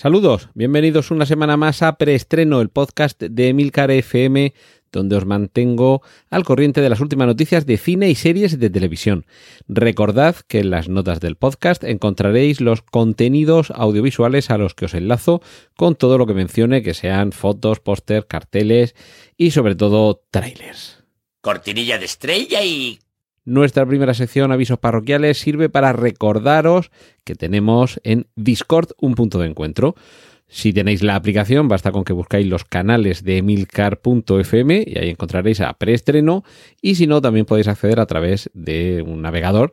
Saludos, bienvenidos una semana más a Preestreno, el podcast de Emilcar FM, donde os mantengo al corriente de las últimas noticias de cine y series de televisión. Recordad que en las notas del podcast encontraréis los contenidos audiovisuales a los que os enlazo con todo lo que mencione, que sean fotos, póster, carteles y sobre todo trailers. Cortinilla de estrella y... Nuestra primera sección, avisos parroquiales, sirve para recordaros que tenemos en Discord un punto de encuentro. Si tenéis la aplicación, basta con que buscáis los canales de emilcar.fm y ahí encontraréis a preestreno. Y si no, también podéis acceder a través de un navegador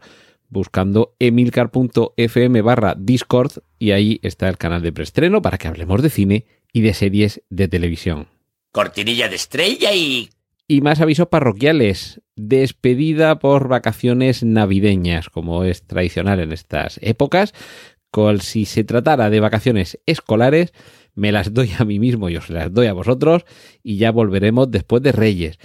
buscando emilcar.fm barra Discord y ahí está el canal de preestreno para que hablemos de cine y de series de televisión. Cortinilla de estrella y... Y más avisos parroquiales. Despedida por vacaciones navideñas, como es tradicional en estas épocas. Cual si se tratara de vacaciones escolares, me las doy a mí mismo y os las doy a vosotros y ya volveremos después de Reyes.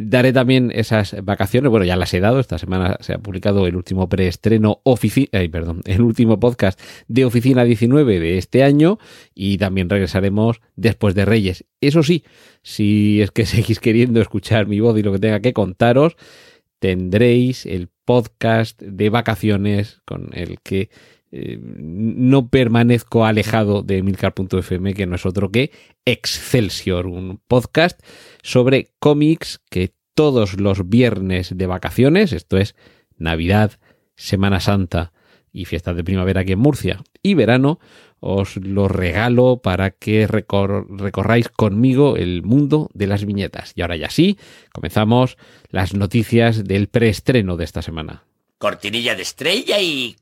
Daré también esas vacaciones, bueno, ya las he dado, esta semana se ha publicado el último preestreno oficina, perdón, el último podcast de Oficina 19 de este año y también regresaremos después de Reyes. Eso sí, si es que seguís queriendo escuchar mi voz y lo que tenga que contaros, tendréis el podcast de vacaciones con el que eh, no permanezco alejado de Milcar.fm, que no es otro que Excelsior, un podcast sobre cómics que todos los viernes de vacaciones, esto es Navidad, Semana Santa y fiestas de primavera aquí en Murcia y verano, os lo regalo para que recorráis conmigo el mundo de las viñetas. Y ahora ya sí, comenzamos las noticias del preestreno de esta semana. Cortinilla de estrella y...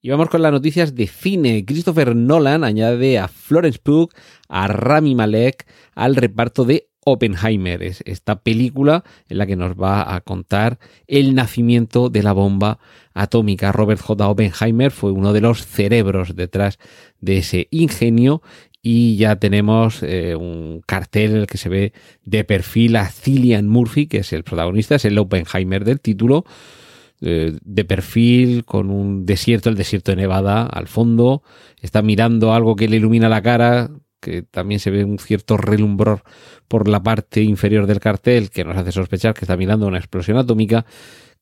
Y vamos con las noticias de cine. Christopher Nolan añade a Florence Pugh, a Rami Malek al reparto de Oppenheimer, es esta película en la que nos va a contar el nacimiento de la bomba atómica. Robert J. Oppenheimer fue uno de los cerebros detrás de ese ingenio y ya tenemos eh, un cartel en el que se ve de perfil a Cillian Murphy, que es el protagonista, es el Oppenheimer del título, eh, de perfil, con un desierto, el desierto de Nevada al fondo, está mirando algo que le ilumina la cara, que también se ve un cierto relumbror por la parte inferior del cartel que nos hace sospechar que está mirando una explosión atómica,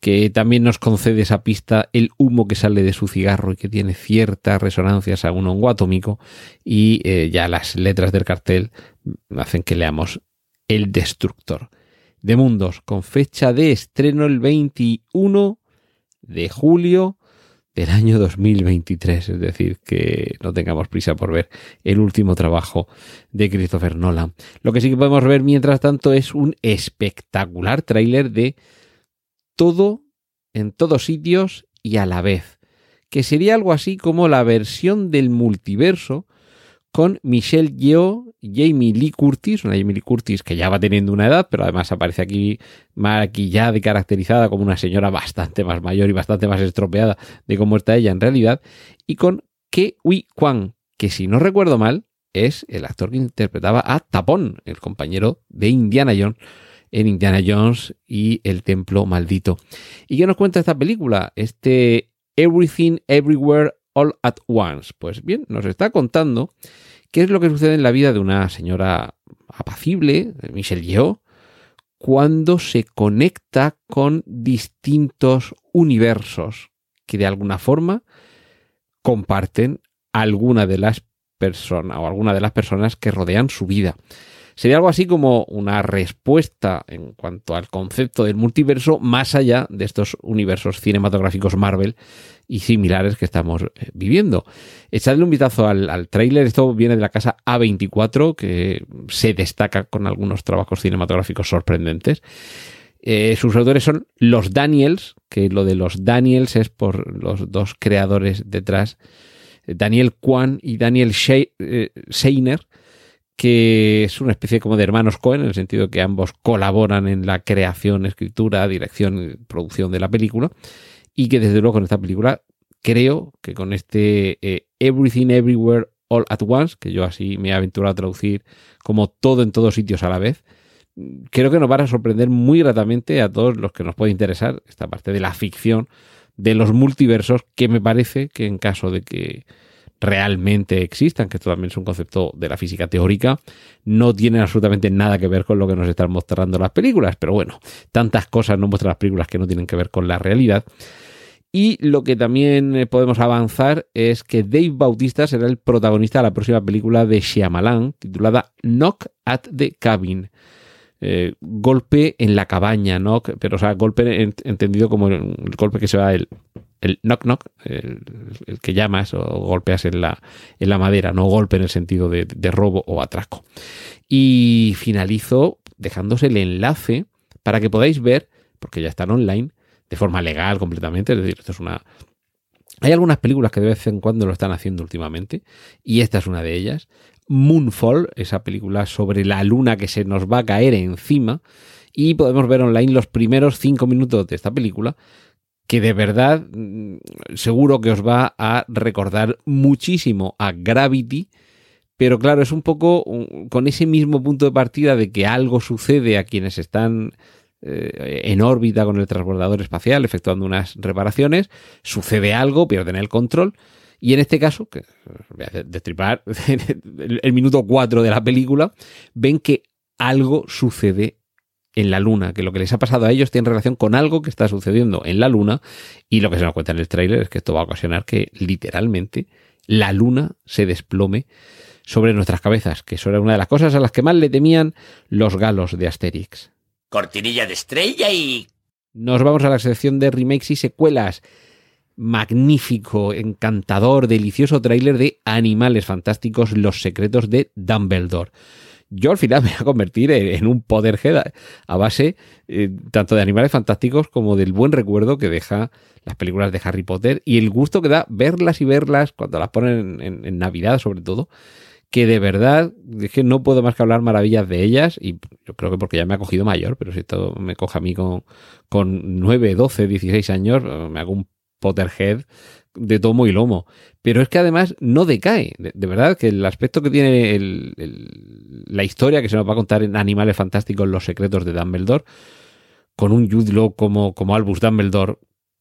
que también nos concede esa pista el humo que sale de su cigarro y que tiene ciertas resonancias a un hongo atómico y eh, ya las letras del cartel hacen que leamos el destructor. De mundos con fecha de estreno el 21 de julio del año 2023, es decir, que no tengamos prisa por ver el último trabajo de Christopher Nolan. Lo que sí que podemos ver mientras tanto es un espectacular tráiler de todo en todos sitios y a la vez, que sería algo así como la versión del multiverso con Michelle Yeoh, Jamie Lee Curtis, una Jamie Lee Curtis que ya va teniendo una edad, pero además aparece aquí maquillada y caracterizada como una señora bastante más mayor y bastante más estropeada de cómo está ella en realidad, y con Ke Huy Kwan, que si no recuerdo mal, es el actor que interpretaba a Tapón, el compañero de Indiana Jones en Indiana Jones y el Templo Maldito. ¿Y qué nos cuenta esta película? Este Everything Everywhere All at Once. Pues bien, nos está contando qué es lo que sucede en la vida de una señora apacible, Michelle Yeoh, cuando se conecta con distintos universos que de alguna forma comparten alguna de las personas o alguna de las personas que rodean su vida. Sería algo así como una respuesta en cuanto al concepto del multiverso más allá de estos universos cinematográficos Marvel y similares que estamos eh, viviendo. Echadle un vistazo al, al tráiler, esto viene de la casa A24 que se destaca con algunos trabajos cinematográficos sorprendentes. Eh, sus autores son los Daniels, que lo de los Daniels es por los dos creadores detrás, Daniel Kwan y Daniel Scheiner, que es una especie como de hermanos Cohen, en el sentido que ambos colaboran en la creación, escritura, dirección y producción de la película, y que desde luego con esta película creo que con este eh, Everything Everywhere All at Once, que yo así me he aventurado a traducir como todo en todos sitios a la vez, creo que nos van a sorprender muy gratamente a todos los que nos puede interesar esta parte de la ficción, de los multiversos, que me parece que en caso de que realmente existan, que esto también es un concepto de la física teórica, no tienen absolutamente nada que ver con lo que nos están mostrando las películas, pero bueno, tantas cosas nos muestran las películas que no tienen que ver con la realidad. Y lo que también eh, podemos avanzar es que Dave Bautista será el protagonista de la próxima película de Shyamalan, titulada Knock at the Cabin. Eh, golpe en la cabaña, ¿no? Pero, o sea, golpe entendido como el, golpe que se va el, el knock knock, el, que llamas o golpeas en la, en la madera, no golpe en el sentido de, robo o atraco. Y finalizo dejándose el enlace para que podáis ver, porque ya están online, de forma legal completamente, es decir, esto es una... Hay algunas películas que de vez en cuando lo están haciendo últimamente, y esta es una de ellas. Moonfall, esa película sobre la luna que se nos va a caer encima, y podemos ver online los primeros cinco minutos de esta película, que de verdad mm, seguro que os va a recordar muchísimo a Gravity, pero claro, es un poco con ese mismo punto de partida de que algo sucede a quienes están eh, en órbita con el transbordador espacial efectuando unas reparaciones, sucede algo, pierden el control. Y en este caso, que voy a destripar el minuto 4 de la película, ven que algo sucede en la Luna, que lo que les ha pasado a ellos tiene relación con algo que está sucediendo en la Luna y lo que se nos cuenta en el tráiler es que esto va a ocasionar que literalmente la Luna se desplome sobre nuestras cabezas, que eso era una de las cosas a las que más le temían los galos de Asterix cortinilla de estrella y... Nos vamos a la sección de remakes y secuelas. Magnífico, encantador, delicioso tráiler de Animales Fantásticos, Los Secretos de Dumbledore. Yo al final me voy a convertir en un poderhead a base eh, tanto de Animales Fantásticos como del buen recuerdo que deja las películas de Harry Potter y el gusto que da verlas y verlas cuando las ponen en Navidad sobre todo que de verdad es que no puedo más que hablar maravillas de ellas y yo creo que porque ya me ha cogido mayor, pero si esto me coge a mí con, con 9, 12, 16 años, me hago un Potterhead de tomo y lomo. Pero es que además no decae. De, verdad que el aspecto que tiene la historia que se nos va a contar en Animales Fantásticos, Los Secretos de Dumbledore, con un Jude como, como Albus Dumbledore,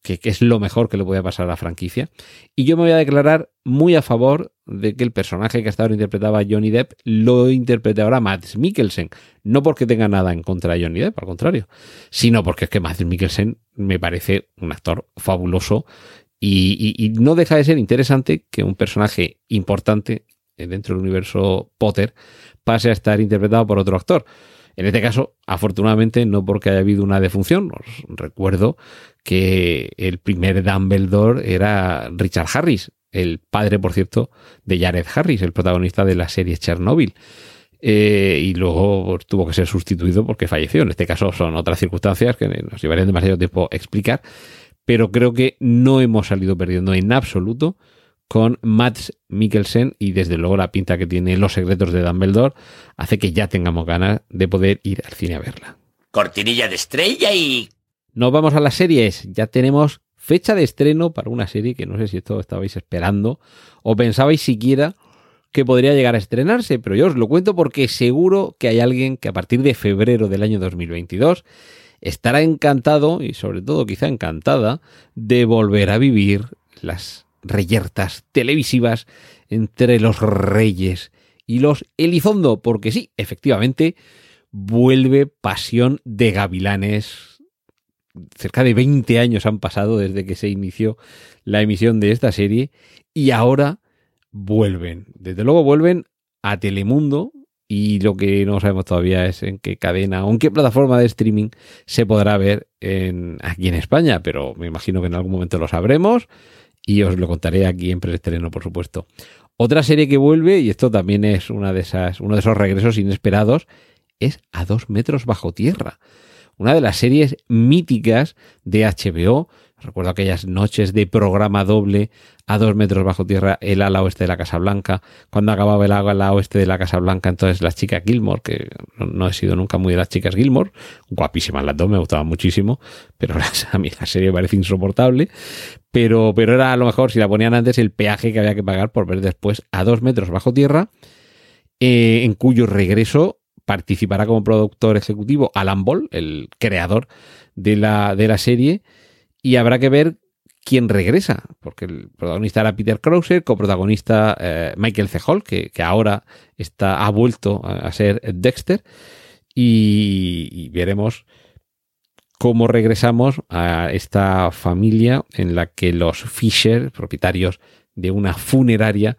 que, es lo mejor que le puede pasar a la franquicia. Y yo me voy a declarar muy a favor de que el personaje que hasta ahora interpretaba Johnny Depp lo interprete ahora Mads Mikkelsen. No porque tenga nada en contra de Johnny Depp, al contrario, sino porque es que Mads Mikkelsen me parece un actor fabuloso y, y no deja de ser interesante que un personaje importante dentro del universo Potter pase a estar interpretado por otro actor. En este caso, afortunadamente, no porque haya habido una defunción, os recuerdo que el primer Dumbledore era Richard Harris, el padre, por cierto, de Jared Harris, el protagonista de la serie Chernobyl. Eh, y luego tuvo que ser sustituido porque falleció. En este caso son otras circunstancias que nos llevarían demasiado tiempo explicar, pero creo que no hemos salido perdiendo en absoluto con Matt Mikkelsen y desde luego la pinta que tiene Los secretos de Dumbledore hace que ya tengamos ganas de poder ir al cine a verla. Cortinilla de estrella y... Nos vamos a las series. Ya tenemos fecha de estreno para una serie que no sé si esto estabais esperando o pensabais siquiera que podría llegar a estrenarse, pero yo os lo cuento porque seguro que hay alguien que a partir de febrero del año 2022 estará encantado y sobre todo quizá encantada de volver a vivir las reyertas televisivas entre los reyes y los Elizondo, porque sí, efectivamente, vuelve Pasión de Gavilanes. Cerca de 20 años han pasado desde que se inició la emisión de esta serie y ahora vuelven. Desde luego vuelven a Telemundo y lo que no sabemos todavía es en qué cadena o en qué plataforma de streaming se podrá ver en, aquí en España, pero me imagino que en algún momento lo sabremos y os lo contaré aquí en preestreno, por supuesto. Otra serie que vuelve, y esto también es una de esas, uno de esos regresos inesperados, es A dos metros bajo tierra. una de las series míticas de HBO. Recuerdo aquellas noches de programa doble a dos metros bajo tierra, el ala oeste de la Casa Blanca. Cuando acababa el ala oeste de la Casa Blanca, entonces las chicas Gilmore, que no, no he sido nunca muy de las chicas Gilmore, guapísimas las dos, me gustaban muchísimo, pero a mí la serie me parece insoportable. Pero, pero era a lo mejor, si la ponían antes, el peaje que había que pagar por ver después a dos metros bajo tierra, eh, en cuyo regreso participará como productor ejecutivo Alan Ball, el creador de la, de la serie, y habrá que ver quién regresa, porque el protagonista era Peter Krause, coprotagonista eh, Michael C. Hall, que, ahora está, ha vuelto a, a ser Dexter, y, y, veremos cómo regresamos a esta familia en la que los Fisher, propietarios de una funeraria,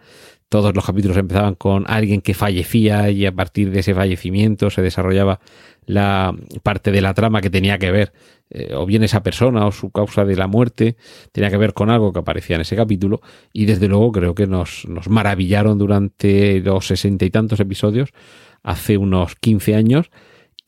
todos los capítulos empezaban con alguien que fallecía y a partir de ese fallecimiento se desarrollaba la parte de la trama que tenía que ver eh, o bien esa persona o su causa de la muerte tenía que ver con algo que aparecía en ese capítulo y desde luego creo que nos, nos maravillaron durante los sesenta y tantos episodios hace unos 15 años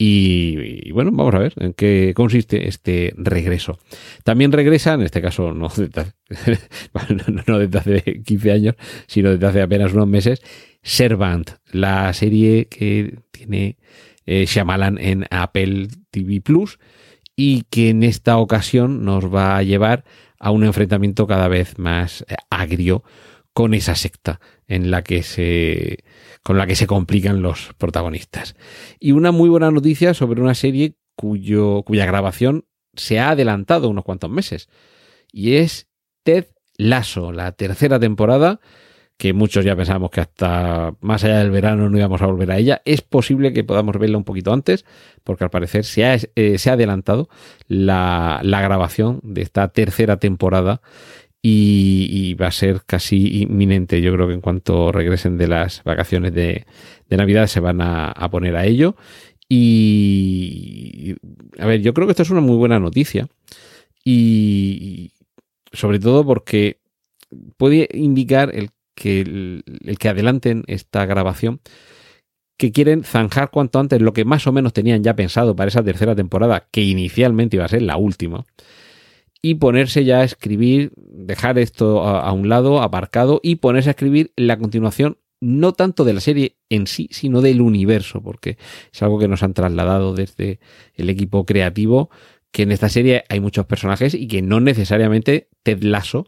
y, bueno, vamos a ver en qué consiste este regreso. También regresa, en este caso no desde, no, no desde hace 15 años, sino desde hace apenas unos meses, Servant, la serie que tiene eh, Shyamalan en Apple TV Plus y que en esta ocasión nos va a llevar a un enfrentamiento cada vez más agrio con esa secta en la que se con la que se complican los protagonistas. Y una muy buena noticia sobre una serie cuyo, cuya grabación se ha adelantado unos cuantos meses. Y es Ted Lasso, la tercera temporada, que muchos ya pensábamos que hasta más allá del verano no íbamos a volver a ella. Es posible que podamos verla un poquito antes, porque al parecer se ha, eh, se ha adelantado la, la grabación de esta tercera temporada y, va a ser casi inminente. Yo creo que en cuanto regresen de las vacaciones de, de Navidad se van a, a, poner a ello. Y a ver, yo creo que esto es una muy buena noticia. Y sobre todo porque puede indicar el que, el que adelanten esta grabación que quieren zanjar cuanto antes lo que más o menos tenían ya pensado para esa tercera temporada, que inicialmente iba a ser la última y ponerse ya a escribir, dejar esto a, un lado, aparcado, y ponerse a escribir la continuación, no tanto de la serie en sí, sino del universo, porque es algo que nos han trasladado desde el equipo creativo, que en esta serie hay muchos personajes y que no necesariamente Ted Lasso,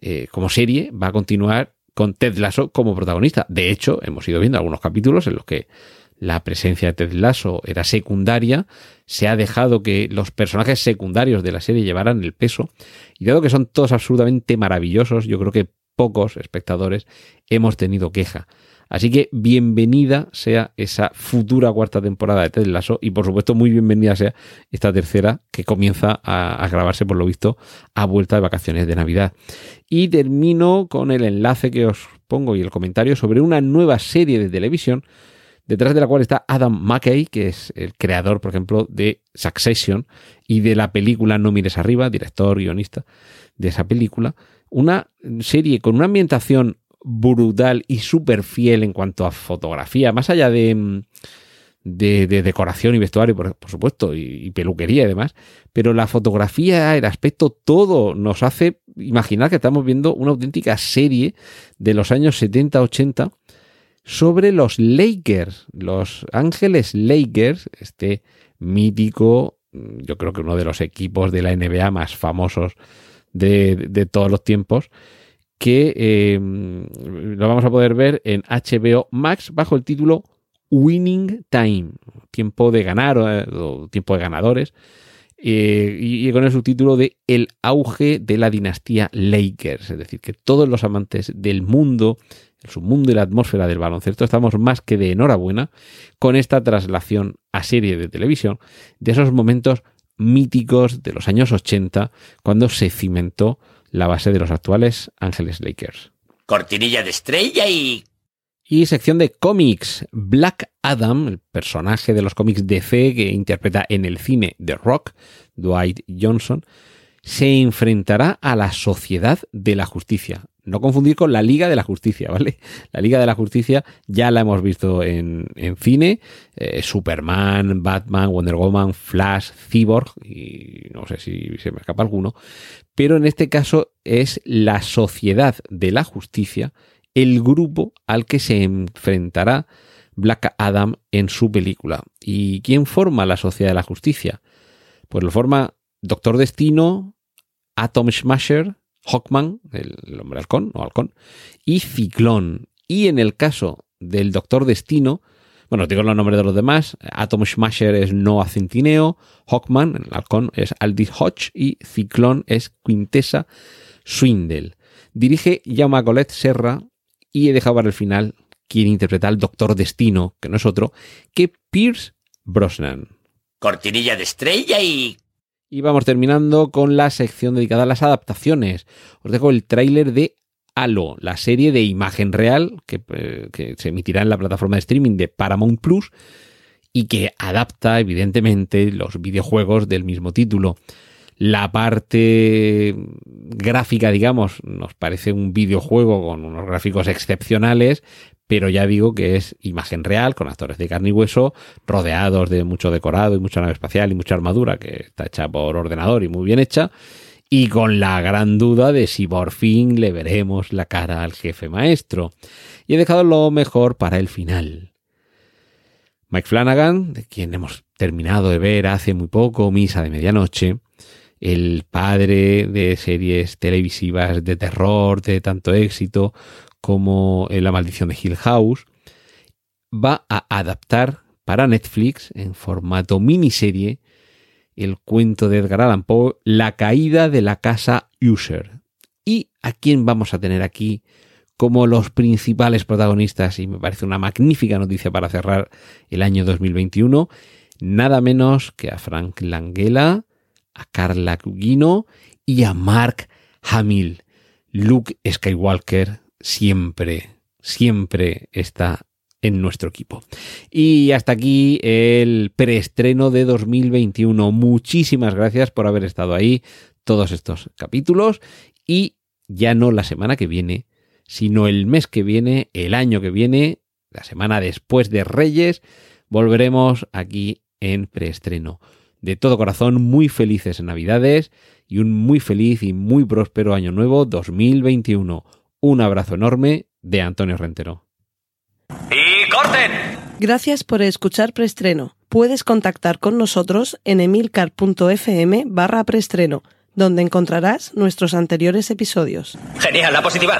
eh, como serie, va a continuar con Ted Lasso como protagonista. De hecho, hemos ido viendo algunos capítulos en los que la presencia de Ted Lasso era secundaria, se ha dejado que los personajes secundarios de la serie llevaran el peso, y dado que son todos absolutamente maravillosos, yo creo que pocos espectadores hemos tenido queja. Así que bienvenida sea esa futura cuarta temporada de Ted Lasso y por supuesto muy bienvenida sea esta tercera que comienza a, a, grabarse por lo visto a vuelta de vacaciones de Navidad. Y termino con el enlace que os pongo y el comentario sobre una nueva serie de televisión detrás de la cual está Adam McKay, que es el creador, por ejemplo, de Succession y de la película No mires arriba, director, guionista de esa película. Una serie con una ambientación brutal y súper fiel en cuanto a fotografía, más allá de, de, de decoración y vestuario, por, por supuesto, y, y, peluquería y demás, pero la fotografía, el aspecto, todo nos hace imaginar que estamos viendo una auténtica serie de los años 70-80 sobre los Lakers, los Ángeles Lakers, este mítico, yo creo que uno de los equipos de la NBA más famosos de, todos los tiempos, que eh, lo vamos a poder ver en HBO Max bajo el título Winning Time, tiempo de ganar o tiempo de ganadores, eh, y, con el subtítulo de El auge de la dinastía Lakers, es decir, que todos los amantes del mundo, el submundo y la atmósfera del baloncesto estamos más que de enhorabuena con esta traslación a serie de televisión de esos momentos míticos de los años 80 cuando se cimentó la base de los actuales Ángeles Lakers. Cortinilla de estrella y... Y sección de cómics. Black Adam, el personaje de los cómics DC que interpreta en el cine The Rock, Dwight Johnson, se enfrentará a la sociedad de la justicia. No confundir con la Liga de la Justicia, ¿vale? La Liga de la Justicia ya la hemos visto en, cine. Eh, Superman, Batman, Wonder Woman, Flash, Cyborg, y no sé si se me escapa alguno. Pero en este caso es la Sociedad de la Justicia, el grupo al que se enfrentará Black Adam en su película. ¿Y quién forma la Sociedad de la Justicia? Pues lo forma Doctor Destino, Atom Smasher, Hawkman, el hombre halcón o halcón, y Ciclón. Y en el caso del Doctor Destino, bueno, digo los nombres de los demás, Atom Smasher es Noah Centineo, Hawkman, el halcón, es Aldis Hodge y Ciclón es Quintessa Swindle. Dirige Jaume Colet Serra y he dejado para el final quien interpreta al Doctor Destino, que no es otro, que Pierce Brosnan. Cortinilla de estrella y... Y vamos terminando con la sección dedicada a las adaptaciones. Os dejo el tráiler de Halo, la serie de imagen real que, eh, que, se emitirá en la plataforma de streaming de Paramount Plus y que adapta evidentemente los videojuegos del mismo título. La parte gráfica, digamos, nos parece un videojuego con unos gráficos excepcionales, pero ya digo que es imagen real, con actores de carne y hueso, rodeados de mucho decorado y mucha nave espacial y mucha armadura que está hecha por ordenador y muy bien hecha, y con la gran duda de si por fin le veremos la cara al jefe maestro. Y he dejado lo mejor para el final. Mike Flanagan, de quien hemos terminado de ver hace muy poco Misa de Medianoche, el padre de series televisivas de terror de tanto éxito, como La maldición de Hill House, va a adaptar para Netflix en formato miniserie el cuento de Edgar Allan Poe, La caída de la casa User. ¿Y a quién vamos a tener aquí como los principales protagonistas? Y me parece una magnífica noticia para cerrar el año 2021. Nada menos que a Frank Langella, a Carla Cugino y a Mark Hamill. Luke Skywalker siempre, siempre está en nuestro equipo. Y hasta aquí el preestreno de 2021. Muchísimas gracias por haber estado ahí todos estos capítulos y ya no la semana que viene, sino el mes que viene, el año que viene, la semana después de Reyes, volveremos aquí en preestreno. De todo corazón, muy felices Navidades y un muy feliz y muy próspero año nuevo 2021. Un abrazo enorme de Antonio Rentero. ¡Y corten! Gracias por escuchar Preestreno. Puedes contactar con nosotros en emilcar.fm barra preestreno, donde encontrarás nuestros anteriores episodios. Genial, la positiva.